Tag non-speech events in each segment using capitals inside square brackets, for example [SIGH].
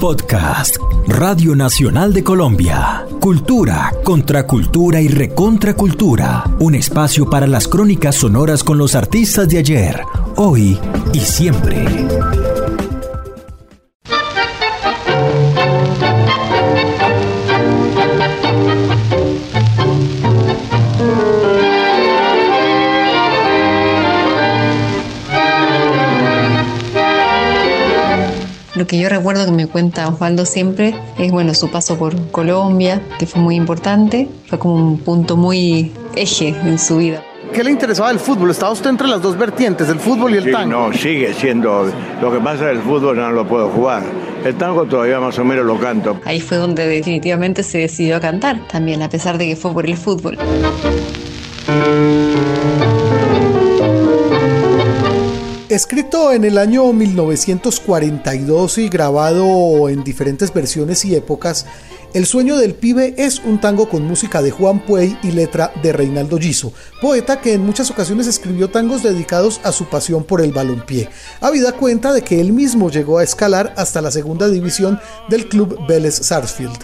Podcast Radio Nacional de Colombia. Cultura, contracultura y recontracultura. Un espacio para las crónicas sonoras con los artistas de ayer, hoy y siempre. Recuerdo que me cuenta Osvaldo siempre es bueno su paso por Colombia, que fue muy importante, fue como un punto muy eje en su vida. ¿Qué le interesaba el fútbol? Estaba usted entre las dos vertientes, el fútbol y el Sí, tango. no, sigue siendo. Lo que pasa es que el fútbol no lo puedo jugar. El tango todavía más o menos lo canto. Ahí fue donde definitivamente se decidió a cantar también, a pesar de que fue por el fútbol. Escrito en el año 1942 y grabado en diferentes versiones y épocas, El sueño del pibe es un tango con música de Juan Puey y letra de Reinaldo Giso, poeta que en muchas ocasiones escribió tangos dedicados a su pasión por el balompié. Habida cuenta de que él mismo llegó a escalar hasta la segunda división del club Vélez Sarsfield.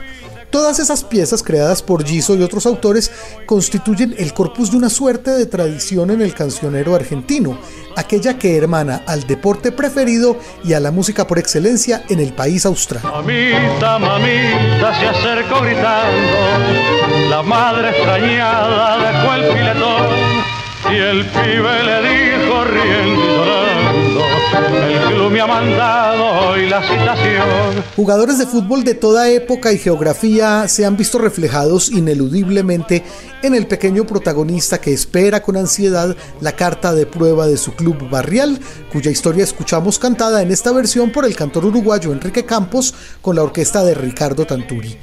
Todas esas piezas creadas por Giso y otros autores constituyen el corpus de una suerte de tradición en el cancionero argentino, aquella que hermana al deporte preferido y a la música por excelencia en el país austral. Mamita, mamita, se acercó gritando. La madre extrañada dejó el filetón y el pibe le dijo riendo. Mandado la citación. Jugadores de fútbol de toda época y geografía se han visto reflejados ineludiblemente en el pequeño protagonista que espera con ansiedad la carta de prueba de su club barrial, cuya historia escuchamos cantada en esta versión por el cantor uruguayo Enrique Campos con la orquesta de Ricardo Tanturi.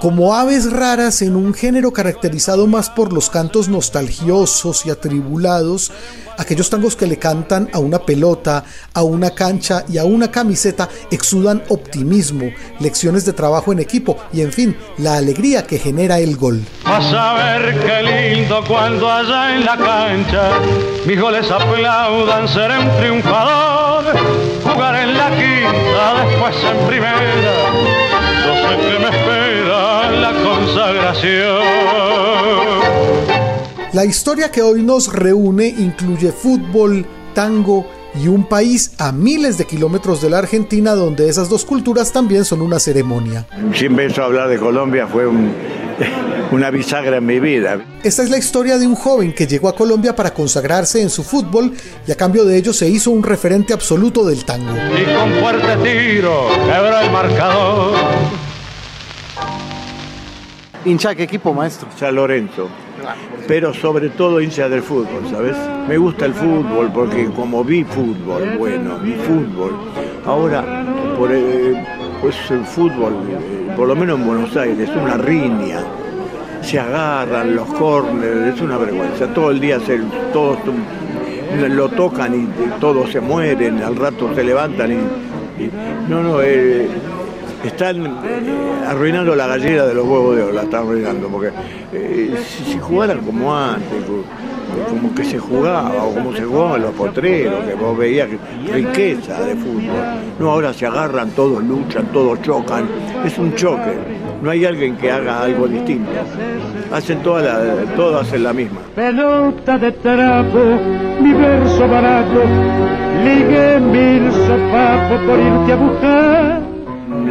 Como aves raras en un género caracterizado más por los cantos nostalgiosos y atribulados, aquellos tangos que le cantan a una pelota, a una cancha y a una camiseta exudan optimismo, lecciones de trabajo en equipo y en fin, la alegría que genera el gol. Vas a ver qué lindo cuando allá en la cancha mis goles aplaudan, seré un triunfador. Jugar en la quinta, después en primera. Yo sé que me espera la consagración. La historia que hoy nos reúne incluye fútbol, tango y un país a miles de kilómetros de la Argentina donde esas dos culturas también son una ceremonia. Siempre eso hablar de Colombia fue un- [LAUGHS] una bisagra en mi vida. Esta es la historia de un joven que llegó a Colombia para consagrarse en su fútbol y a cambio de ello se hizo un referente absoluto del tango. Y con fuerte tiro quebró el marcador. ¿Hincha qué equipo, maestro? San Lorenzo. Pero sobre todo hincha del fútbol, ¿sabes? Me gusta el fútbol porque como vi fútbol, bueno, vi fútbol. Ahora, eh, pues el fútbol, eh, por lo menos en Buenos Aires, es una riña. Se agarran los córneres, es una vergüenza. Todo el día se, todos lo tocan y todos se mueren, al rato se levantan y... y- no, no, eh, están eh, arruinando la gallera de los huevos de oro, la están arruinando, porque eh, si, jugaran como antes, co- como que se jugaba, o como se jugaban los potreros, que vos veías que- riqueza de fútbol. No, ahora se agarran, todos luchan, todos chocan, es un choque, no hay alguien que haga algo distinto. Hacen todas la, todos hacen la misma. Pelota de trapo, mi verso barato, ligue mil sopapos por irte a buscar.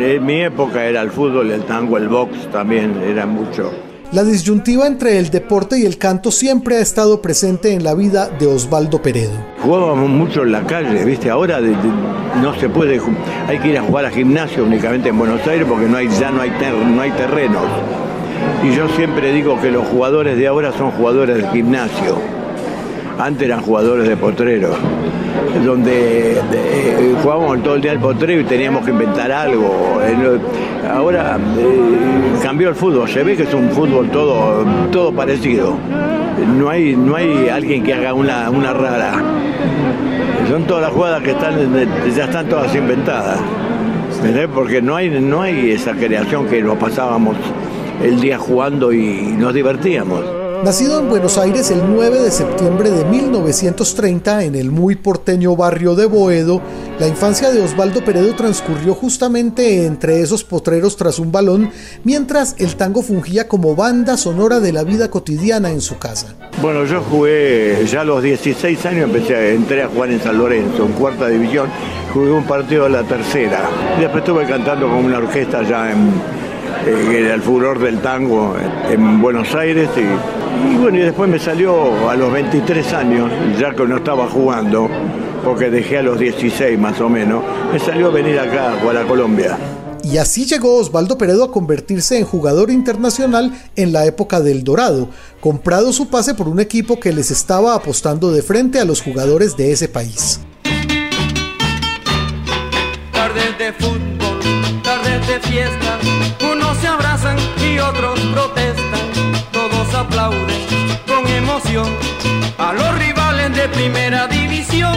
En mi época era el fútbol, el tango, el box también, era mucho. La disyuntiva entre el deporte y el canto siempre ha estado presente en la vida de Osvaldo Peredo. Jugábamos mucho en la calle, ¿viste? Ahora de- de- no se puede, hay que ir a jugar a gimnasio únicamente en Buenos Aires porque no hay, ya no hay, ter- no hay terrenos. Y yo siempre digo que los jugadores de ahora son jugadores de gimnasio. Antes eran jugadores de potrero, donde eh, jugábamos todo el día al potrero y teníamos que inventar algo. Eh, Ahora eh, cambió el fútbol, se ve que es un fútbol todo, todo parecido. No hay, no hay alguien que haga una, una rara. Son todas las jugadas que están, ya están todas inventadas. Porque no hay, no hay esa creación que nos pasábamos el día jugando y nos divertíamos. Nacido en Buenos Aires el 9 de septiembre de 1930 en el muy porteño barrio de Boedo, la infancia de Osvaldo Peredo transcurrió justamente entre esos potreros tras un balón, mientras el tango fungía como banda sonora de la vida cotidiana en su casa. Bueno, yo jugué ya a los 16 años, empecé, entré a jugar en San Lorenzo, en cuarta división, jugué un partido de la tercera. Después estuve cantando con una orquesta ya en, eh, el furor del tango en Buenos Aires y y bueno, y después me salió a los 23 años, ya que no estaba jugando, porque dejé a los 16 más o menos, me salió venir acá a a Colombia. Y así llegó Osvaldo Peredo a convertirse en jugador internacional en la época del Dorado, comprado su pase por un equipo que les estaba apostando de frente a los jugadores de ese país. Tardes de fútbol, tardes de fiesta, a los rivales de primera división.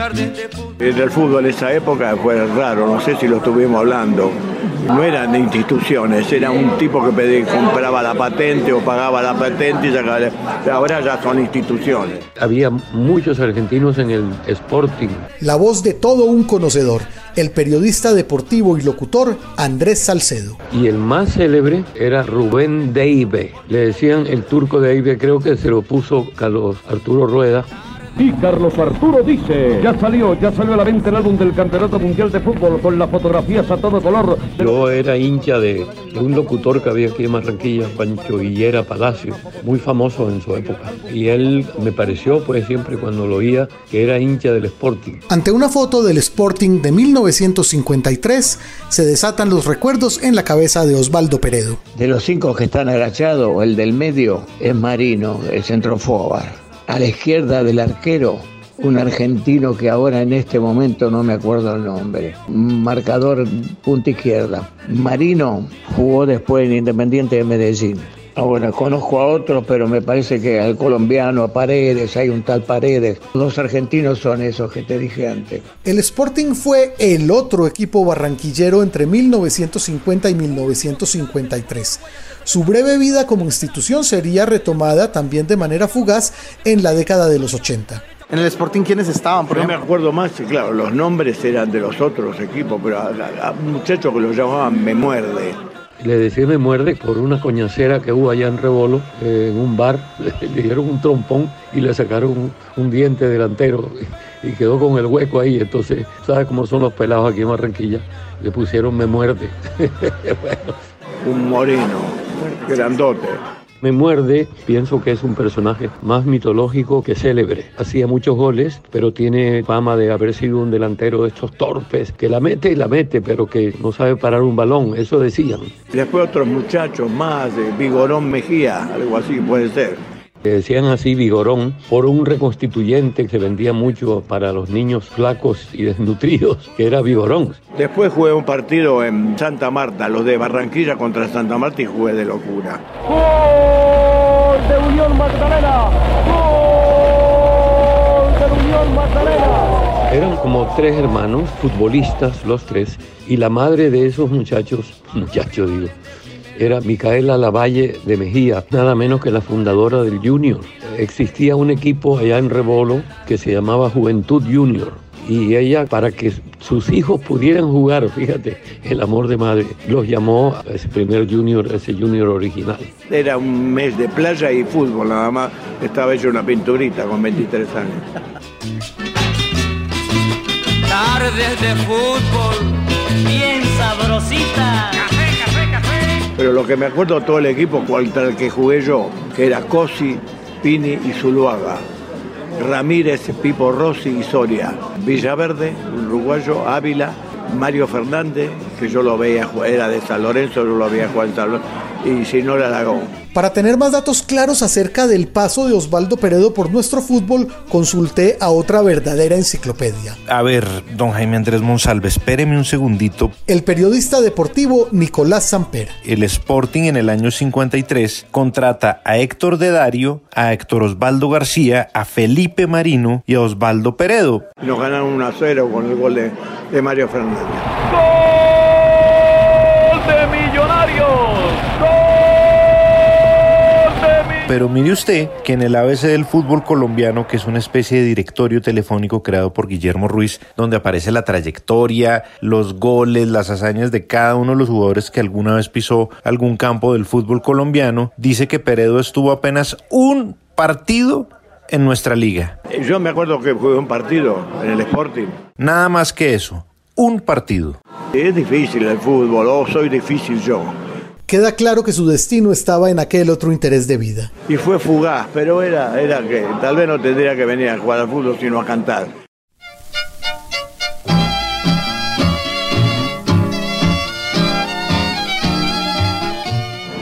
En el fútbol en esa época fue raro, no sé si lo estuvimos hablando. No eran instituciones, era un tipo que pedía, compraba la patente o pagaba la patente y ahora ya son instituciones. Había muchos argentinos en el Sporting. La voz de todo un conocedor, el periodista deportivo y locutor Andrés Salcedo. Y el más célebre era Rubén Deibe. Le decían el turco Deibe, creo que se lo puso Carlos Arturo Rueda y Carlos Arturo dice, ya salió, ya salió a la venta el álbum del Campeonato Mundial de Fútbol con las fotografías a todo color. Yo era hincha de, un locutor que había aquí en Barranquilla, Pancho Guillera Palacio, muy famoso en su época. Y él me pareció, pues siempre cuando lo oía, que era hincha del Sporting. Ante una foto del Sporting de 1953, se desatan los recuerdos en la cabeza de Osvaldo Peredo. De los cinco que están agachados, el del medio es Marino, el centro centrofobar a la izquierda del arquero, un argentino que ahora en este momento no me acuerdo el nombre, marcador punta izquierda. Marino jugó después en Independiente de Medellín. Ahora conozco a otros, pero me parece que al colombiano, a Paredes, hay un tal Paredes. Los argentinos son esos que te dije antes. El Sporting fue el otro equipo barranquillero entre 1950 y 1953. Su breve vida como institución sería retomada también de manera fugaz en la década de los 80. En el Sporting, ¿quiénes estaban? Por no me acuerdo más, claro, los nombres eran de los otros equipos, pero a, un muchacho que lo llamaban Me Muerde. Le decía Me Muerde por una coñacera que hubo allá en Rebolo, en un bar, [LAUGHS] le, dieron un trompón y le sacaron un, diente delantero y quedó con el hueco ahí. Entonces, ¿sabes cómo son los pelados aquí en Barranquilla? Le pusieron Me Muerde. [LAUGHS] Un moreno grandote. Me muerde, pienso que es un personaje más mitológico que célebre. Hacía muchos goles, pero tiene fama de haber sido un delantero de estos torpes, que la mete y la mete, pero que no sabe parar un balón, eso decían. Después otros muchachos más, Vigorón Mejía, algo así puede ser decían así vigorón, por un reconstituyente que se vendía mucho para los niños flacos y desnutridos, que era vigorón. Después jugué un partido en Santa Marta, los de Barranquilla contra Santa Marta y jugué de locura. ¡Gol de Unión Magdalena! ¡Gol de Unión Magdalena! Eran como tres hermanos, futbolistas los tres, y la madre de esos muchachos, muchachos digo, era Micaela Lavalle de Mejía, nada menos que la fundadora del Junior. Existía un equipo allá en Rebolo que se llamaba Juventud Junior. Y ella, para que sus hijos pudieran jugar, fíjate, el amor de madre, los llamó a ese primer junior, ese junior original. Era un mes de playa y fútbol, nada más. Estaba hecho una pinturita con 23 años. Tardes de fútbol, bien sabrosita pero lo que me acuerdo todo el equipo contra el que jugué yo, que era Cosi, Pini y Zuluaga. Ramírez, Pipo Rossi y Soria. Villaverde, uruguayo, Ávila, Mario Fernández, que yo lo veía, era de San Lorenzo, yo lo veía jugar en San Lorenzo, y Sinora Aragón. Para tener más datos claros acerca del paso de Osvaldo Peredo por nuestro fútbol, consulté a otra verdadera enciclopedia. A ver, don Jaime Andrés Monsalve, espéreme un segundito. El periodista deportivo Nicolás Samper. El Sporting en el año 53 contrata a Héctor de Dario, a Héctor Osvaldo García, a Felipe Marino y a Osvaldo Peredo. Nos ganaron 1 a 0 con el gol de, de Mario Fernández. ¡Gol de Millonarios! ¡Gol! Pero mire usted que en el ABC del fútbol colombiano, que es una especie de directorio telefónico creado por Guillermo Ruiz, donde aparece la trayectoria, los goles, las hazañas de cada uno de los jugadores que alguna vez pisó algún campo del fútbol colombiano, dice que Peredo estuvo apenas un partido en nuestra liga. Yo me acuerdo que jugué un partido en el Sporting. Nada más que eso, un partido. Es difícil el fútbol, o soy difícil yo. Queda claro que su destino estaba en aquel otro interés de vida. Y fue fugaz, pero era, era que tal vez no tendría que venir a jugar al fútbol sino a cantar.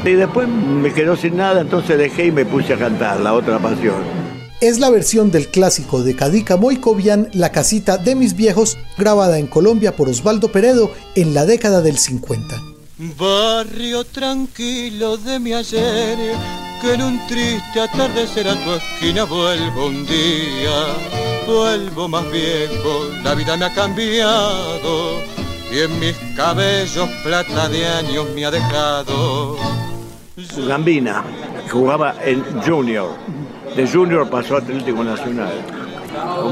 Y después me quedó sin nada, entonces dejé y me puse a cantar, la otra pasión. Es la versión del clásico de Cadica Moicovian, La casita de mis viejos, grabada en Colombia por Osvaldo Peredo en la década del 50. Barrio tranquilo de mi ayer, que en un triste atardecer a tu esquina vuelvo un día, vuelvo más viejo, la vida me ha cambiado y en mis cabellos plata de años me ha dejado. Gambina jugaba en Junior, de Junior pasó a Atlético Nacional,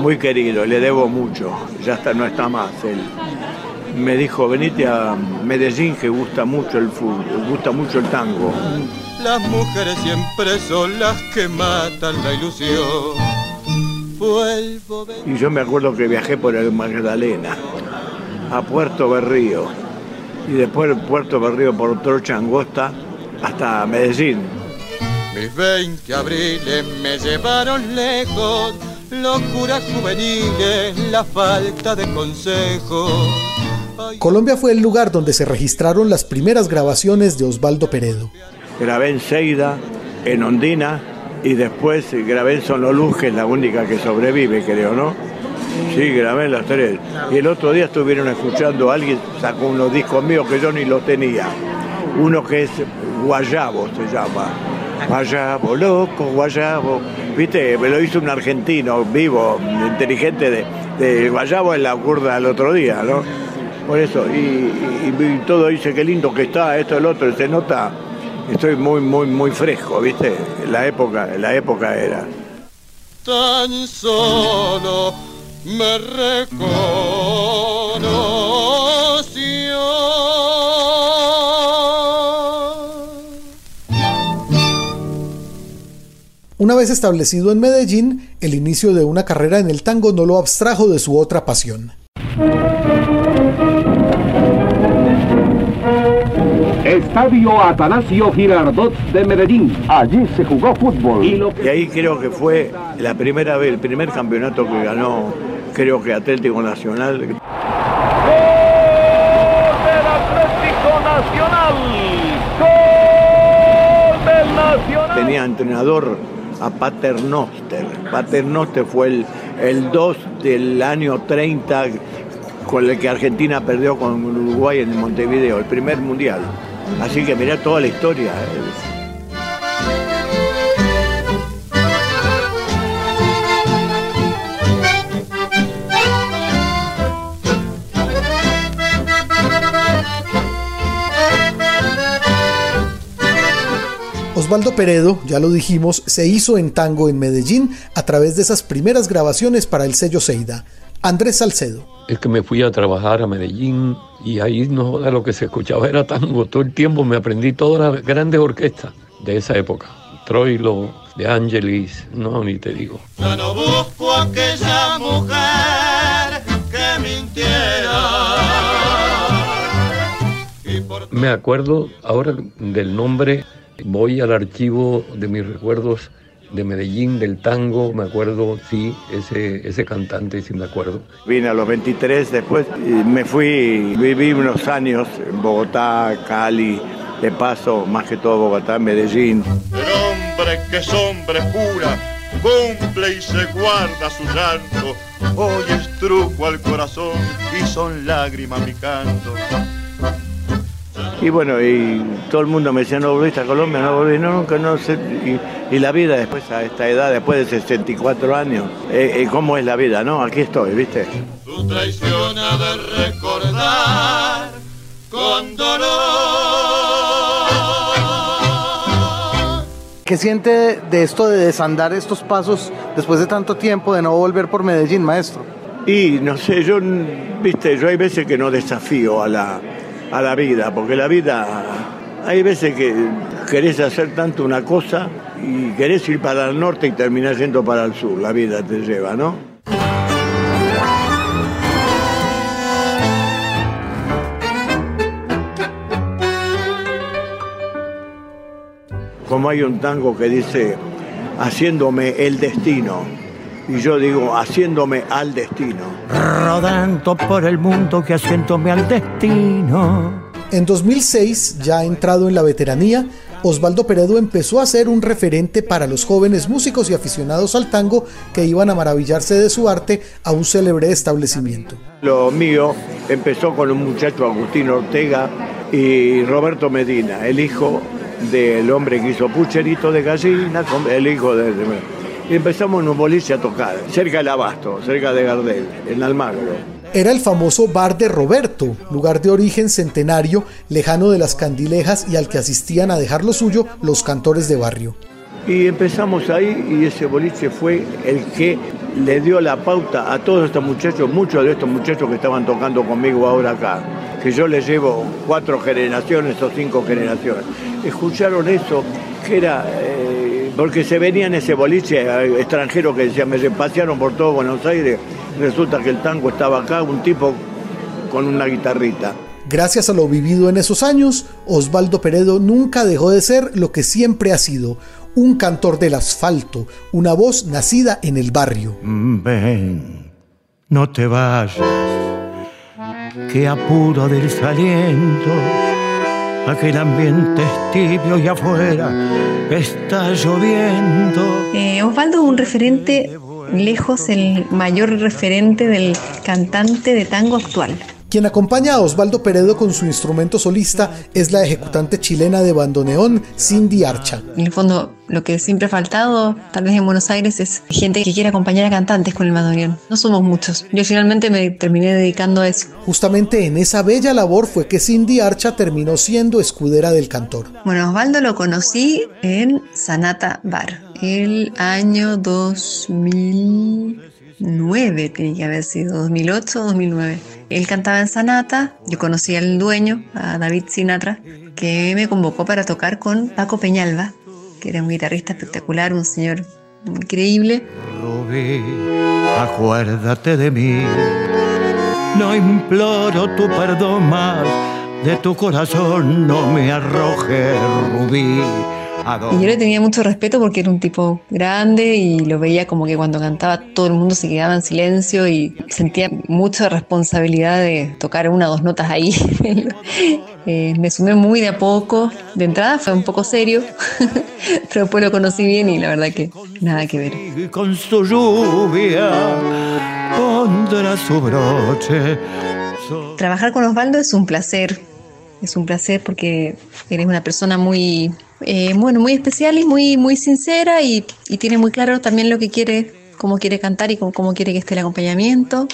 muy querido, le debo mucho, ya está, no está más él me dijo, venite a Medellín que gusta mucho el fútbol, gusta mucho el tango. Las mujeres siempre son las que matan la ilusión. Vuelvo y yo me acuerdo que viajé por el Magdalena a Puerto Berrío y después de Puerto Berrío por Trocha Angosta hasta Medellín. Mis 20 abriles me llevaron lejos, locuras juveniles, la falta de consejo Colombia fue el lugar donde se registraron las primeras grabaciones de Osvaldo Peredo. Grabé en Seida, en Ondina y después grabé en Sonoluz, que es la única que sobrevive, creo, ¿no? Sí, grabé en las tres. Y el otro día estuvieron escuchando, alguien sacó unos discos míos que yo ni los tenía. Uno que es Guayabo, se llama. Guayabo, loco, Guayabo. Viste, me lo hizo un argentino vivo, inteligente de, de Guayabo en la curda el otro día, ¿no? Por eso, y, todo dice qué lindo que está, esto, el otro, se nota, estoy muy, muy, muy fresco, ¿viste? La época, la época era. Tan solo me Una vez establecido en Medellín, el inicio de una carrera en el tango no lo abstrajo de su otra pasión. Estadio Atanasio Girardot de Medellín. Allí se jugó fútbol. Y, ahí creo que fue la primera vez, el primer campeonato que ganó, creo que Atlético Nacional. ¡Gol del Atlético Nacional! ¡Gol del Nacional! Tenía entrenador a Paternoster. Paternoster fue el, el 2 del año 30 con el que Argentina perdió con Uruguay en Montevideo, el primer mundial. Así que mirá toda la historia. Osvaldo Peredo, ya lo dijimos, se hizo en tango en Medellín a través de esas primeras grabaciones para el sello Seida. Andrés Salcedo. Es que me fui a trabajar a Medellín y ahí no lo que se escuchaba era tango. Todo el tiempo me aprendí todas las grandes orquestas de esa época. Troilo, de Angelis, no, ni te digo. Yo no busco aquella mujer que mintiera. Me acuerdo ahora del nombre, voy al archivo de mis recuerdos de Medellín, del tango, me acuerdo, sí, ese, ese cantante, sí me acuerdo. Vine a los 23, después me fui, viví unos años en Bogotá, Cali, de paso, más que todo Bogotá, Medellín. El hombre que es hombre pura, cumple y se guarda su llanto, hoy es truco al corazón y son lágrimas mi canto. Y bueno, y todo el mundo me decía, no volviste a Colombia, no volví, no, nunca, no sé. Y, la vida después, a esta edad, después de 64 años, eh, eh, ¿cómo es la vida, no? Aquí estoy, ¿viste? Tu traición ha de recordar con dolor ¿Qué siente de esto de desandar estos pasos después de tanto tiempo, de no volver por Medellín, maestro? Y no sé, yo, viste, yo hay veces que no desafío a la, a la vida, porque la vida, hay veces que querés hacer tanto una cosa y querés ir para el norte y terminás yendo para el sur, la vida te lleva, ¿no? Como hay un tango que dice, haciéndome el destino, y yo digo, haciéndome al destino. Rodando por el mundo que haciéndome al destino. En 2006, ya entrado en la veteranía, Osvaldo Peredo empezó a ser un referente para los jóvenes músicos y aficionados al tango que iban a maravillarse de su arte a un célebre establecimiento. Lo mío empezó con un muchacho Agustín Ortega y Roberto Medina, el hijo del hombre que hizo pucherito de gallina, el hijo de... Y empezamos en un boliche a tocar, cerca del Abasto, cerca de Gardel, en Almagro. Era el famoso Bar de Roberto, lugar de origen centenario, lejano de las candilejas y al que asistían a dejar lo suyo los cantores de barrio. Y empezamos ahí y ese boliche fue el que le dio la pauta a todos estos muchachos, muchos de estos muchachos que estaban tocando conmigo ahora acá, que yo les llevo cuatro generaciones o cinco generaciones. Escucharon eso, que era, eh, porque se venía en ese boliche eh, extranjero que decía, me pasearon por todo Buenos Aires, resulta que el tango estaba acá, un tipo con una guitarrita. Gracias a lo vivido en esos años, Osvaldo Peredo nunca dejó de ser lo que siempre ha sido, un cantor del asfalto, una voz nacida en el barrio. Ven, no te vayas, que apuro del saliendo. Aquel ambiente es tibio y afuera está lloviendo. Eh, Osvaldo es un referente, lejos el mayor referente del cantante de tango actual. Quien acompaña a Osvaldo Peredo con su instrumento solista es la ejecutante chilena de bandoneón Cindy Archa. En el fondo, lo que siempre ha faltado, tal vez en Buenos Aires, es gente que quiere acompañar a cantantes con el bandoneón. No somos muchos. Yo finalmente me terminé dedicando a eso. Justamente en esa bella labor fue que Cindy Archa terminó siendo escudera del cantor. Bueno, Osvaldo lo conocí en Sanata Bar, el año 2009, tiene que haber sido 2008 o 2009. Él cantaba en Sanata, yo conocí al dueño, a David Sinatra, que me convocó para tocar con Paco Peñalba, que era un guitarrista espectacular, un señor increíble. Rubí, acuérdate de mí, no imploro tu perdón más, de tu corazón no me arroje rubí. Y yo le tenía mucho respeto porque era un tipo grande y lo veía como que cuando cantaba todo el mundo se quedaba en silencio y sentía mucha responsabilidad de tocar una o dos notas ahí. [LAUGHS] Eh, me sumé muy de a poco. De entrada fue un poco serio, [LAUGHS] pero después lo conocí bien y la verdad que nada que ver. Con su lluvia pondrá su broche. Trabajar con Osvaldo es un placer. Es un placer porque eres una persona muy eh, bueno, muy especial y muy, muy sincera y, tiene muy claro también lo que quiere, cómo quiere cantar y cómo, quiere que esté el acompañamiento.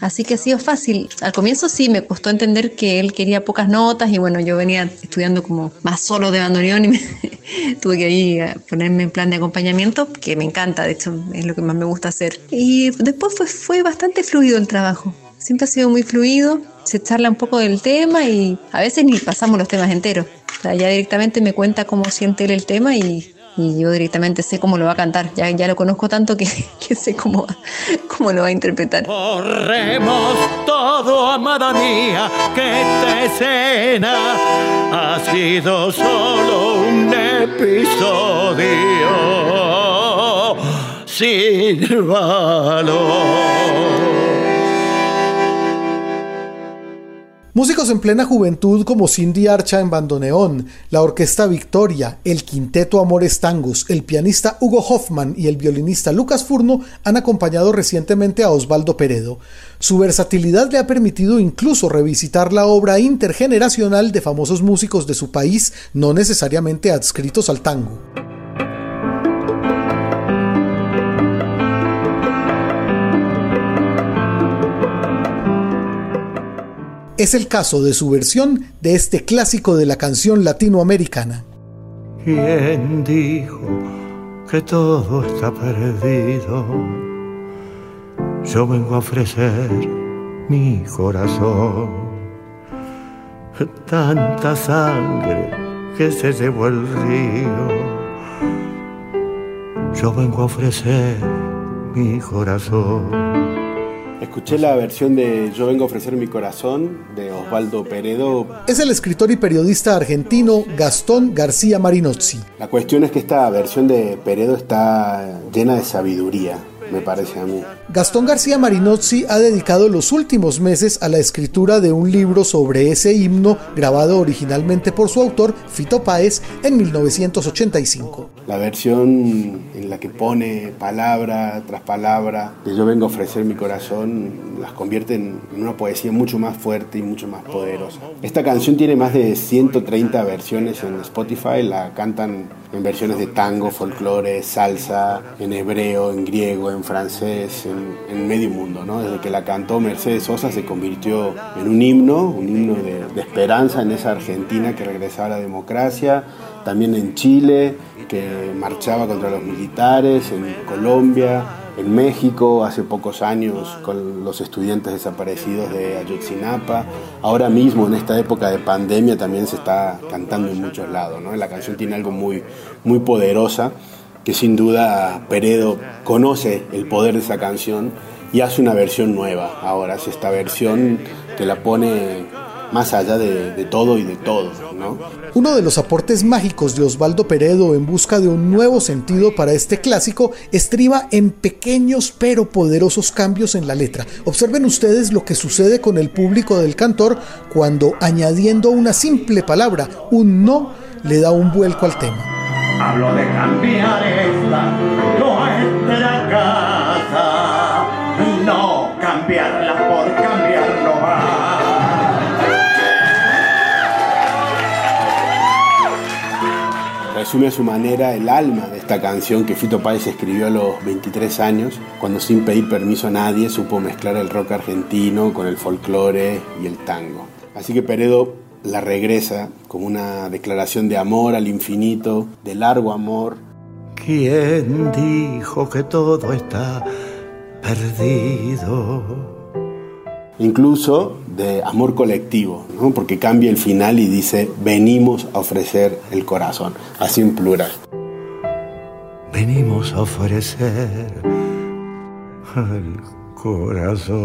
Así que ha sido fácil. Al comienzo sí me costó entender que él quería pocas notas y bueno, yo venía estudiando como más solo de bandoneón y me [LAUGHS] tuve que ir a ponerme en plan de acompañamiento, que me encanta, de hecho es lo que más me gusta hacer. Y después fue, fue bastante fluido el trabajo. Siempre ha sido muy fluido, se charla un poco del tema y a veces ni pasamos los temas enteros. Sea, ya directamente me cuenta cómo siente él el tema y, yo directamente sé cómo lo va a cantar. Ya, ya lo conozco tanto que, [LAUGHS] sé cómo, cómo lo va a interpretar. Corremos todo, amada mía, que esta escena ha sido solo un episodio sin valor. Músicos en plena juventud como Cindy Archa en bandoneón, la Orquesta Victoria, el Quinteto Amores Tangos, el pianista Hugo Hoffman y el violinista Lucas Furno han acompañado recientemente a Osvaldo Peredo. Su versatilidad le ha permitido incluso revisitar la obra intergeneracional de famosos músicos de su país, no necesariamente adscritos al tango. Es el caso de su versión de este clásico de la canción latinoamericana. ¿Quién dijo que todo está perdido? Yo vengo a ofrecer mi corazón. Tanta sangre que se llevó el río. Yo vengo a ofrecer mi corazón. Escuché la versión de Yo vengo a ofrecer mi corazón de Osvaldo Peredo. Es el escritor y periodista argentino Gastón García Marinozzi. La cuestión es que esta versión de Peredo está llena de sabiduría me parece a mí. Gastón García Marinozzi ha dedicado los últimos meses a la escritura de un libro sobre ese himno grabado originalmente por su autor, Fito Páez, en 1985. La versión en la que pone palabra tras palabra que yo vengo a ofrecer mi corazón las convierte en una poesía mucho más fuerte y mucho más poderosa. Esta canción tiene más de 130 versiones en Spotify, la cantan en versiones de tango, folclore, salsa, en hebreo, en griego, en francés, en, medio mundo. ¿no? Desde que la cantó Mercedes Sosa se convirtió en un himno, un himno de, de esperanza en esa Argentina que regresaba a la democracia, también en Chile, que marchaba contra los militares, en Colombia, en México hace pocos años con los estudiantes desaparecidos de Ayotzinapa. Ahora mismo, en esta época de pandemia, también se está cantando en muchos lados. ¿no? La canción tiene algo muy, muy poderosa, que sin duda Peredo conoce el poder de esa canción y hace una versión nueva. Ahora hace esta versión que la pone más allá de, todo y de todo. ¿no? Uno de los aportes mágicos de Osvaldo Peredo en busca de un nuevo sentido para este clásico estriba en pequeños pero poderosos cambios en la letra. Observen ustedes lo que sucede con el público del cantor cuando añadiendo una simple palabra, un no, le da un vuelco al tema. Hablo de cambiar esta nuestra casa, no cambiarla por cambiar no va. resume a su manera el alma de esta canción que Fito Páez escribió a los 23 años, cuando sin pedir permiso a nadie supo mezclar el rock argentino con el folclore y el tango. Así que Peredo la regresa como una declaración de amor al infinito, de largo amor. ¿Quién dijo que todo está perdido? incluso de amor colectivo, porque cambia el final y dice, venimos a ofrecer el corazón, así en plural. Venimos a ofrecer el corazón.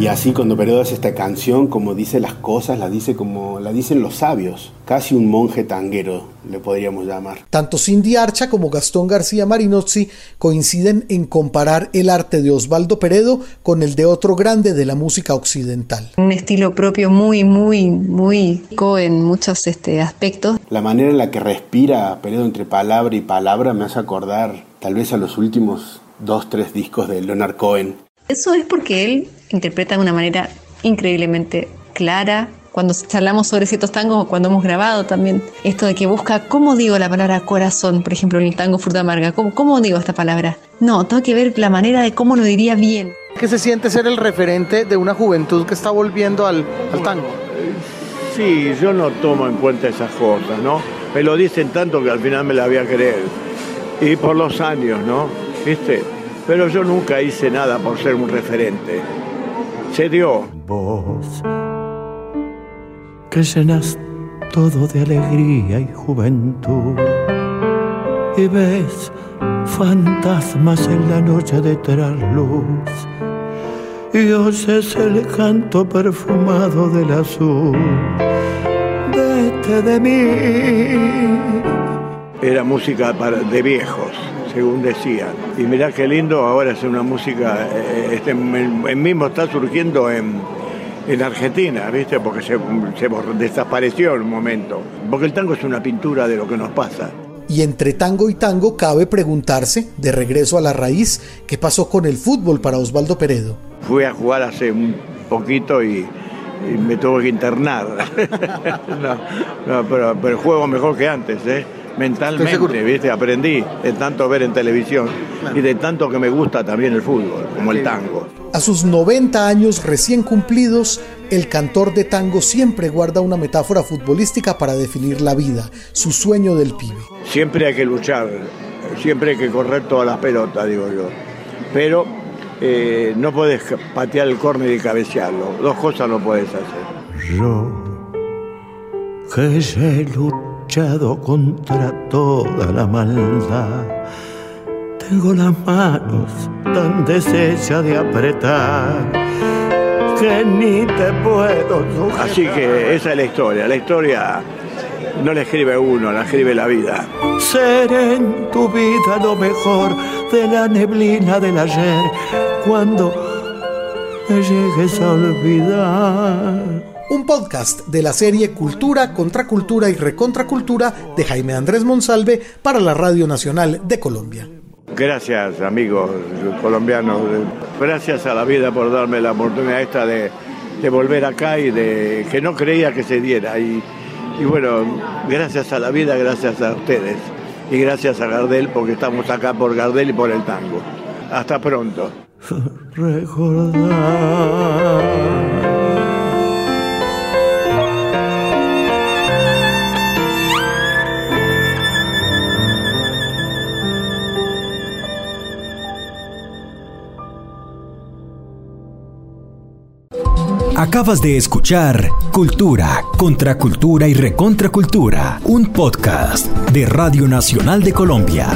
Y así cuando Peredo hace esta canción, como dice las cosas, la dice como la dicen los sabios, casi un monje tanguero le podríamos llamar. Tanto Cindy Archa como Gastón García Marinozzi coinciden en comparar el arte de Osvaldo Peredo con el de otro grande de la música occidental. Un estilo propio muy, muy, muy en muchos este, aspectos. La manera en la que respira Peredo entre palabra y palabra me hace acordar tal vez a los últimos dos, tres discos de Leonard Cohen. Eso es porque él interpreta de una manera increíblemente clara. Cuando charlamos sobre ciertos tangos o cuando hemos grabado también, esto de que busca cómo digo la palabra corazón, por ejemplo, en el tango Fruta Amarga, ¿cómo, cómo digo esta palabra? No, tengo que ver la manera de cómo lo diría bien. ¿Qué se siente ser el referente de una juventud que está volviendo al, al tango? Sí, yo no tomo en cuenta esas cosas, ¿no? Me lo dicen tanto que al final me la voy a creer. Y por los años, ¿no? ¿Viste? Pero yo nunca hice nada por ser un referente se dio. Vos que llenas todo de alegría y juventud y ves fantasmas en la noche de luz y oyes el canto perfumado del azul. Vete de mí. Era música para, de viejos según decían. Y mirá qué lindo, ahora es una música, eh, este, el, mismo está surgiendo en, en Argentina, ¿viste? Porque se, se desapareció en un momento. Porque el tango es una pintura de lo que nos pasa. Y entre tango y tango cabe preguntarse, de regreso a la raíz, ¿qué pasó con el fútbol para Osvaldo Peredo? Fui a jugar hace un poquito y, me tuve que internar. [LAUGHS] no, pero, pero juego mejor que antes, ¿eh? Mentalmente, ¿viste? Aprendí de tanto ver en televisión y de tanto que me gusta también el fútbol, como el tango. A sus 90 años recién cumplidos, el cantor de tango siempre guarda una metáfora futbolística para definir la vida, su sueño del pibe. Siempre hay que luchar, siempre hay que correr todas las pelotas, digo yo. Pero eh, no puedes patear el córner y cabecearlo. Dos cosas no puedes hacer. Yo, que he luchado contra toda la maldad, tengo las manos tan deshechas de apretar que ni te puedo Así que esa es la historia. La historia no la escribe uno, la escribe la vida. Ser en tu vida lo mejor de la neblina del ayer cuando me llegues a olvidar. Un podcast de la serie Cultura, Contracultura y Recontracultura de Jaime Andrés Monsalve para la Radio Nacional de Colombia. Gracias amigos colombianos, gracias a la vida por darme la oportunidad esta de, volver acá y de que no creía que se diera. Y, y bueno, gracias a la vida, gracias a ustedes y gracias a Gardel porque estamos acá por Gardel y por el tango. Hasta pronto. [LAUGHS] Acabas de escuchar Cultura, Contracultura y Recontracultura, un podcast de Radio Nacional de Colombia.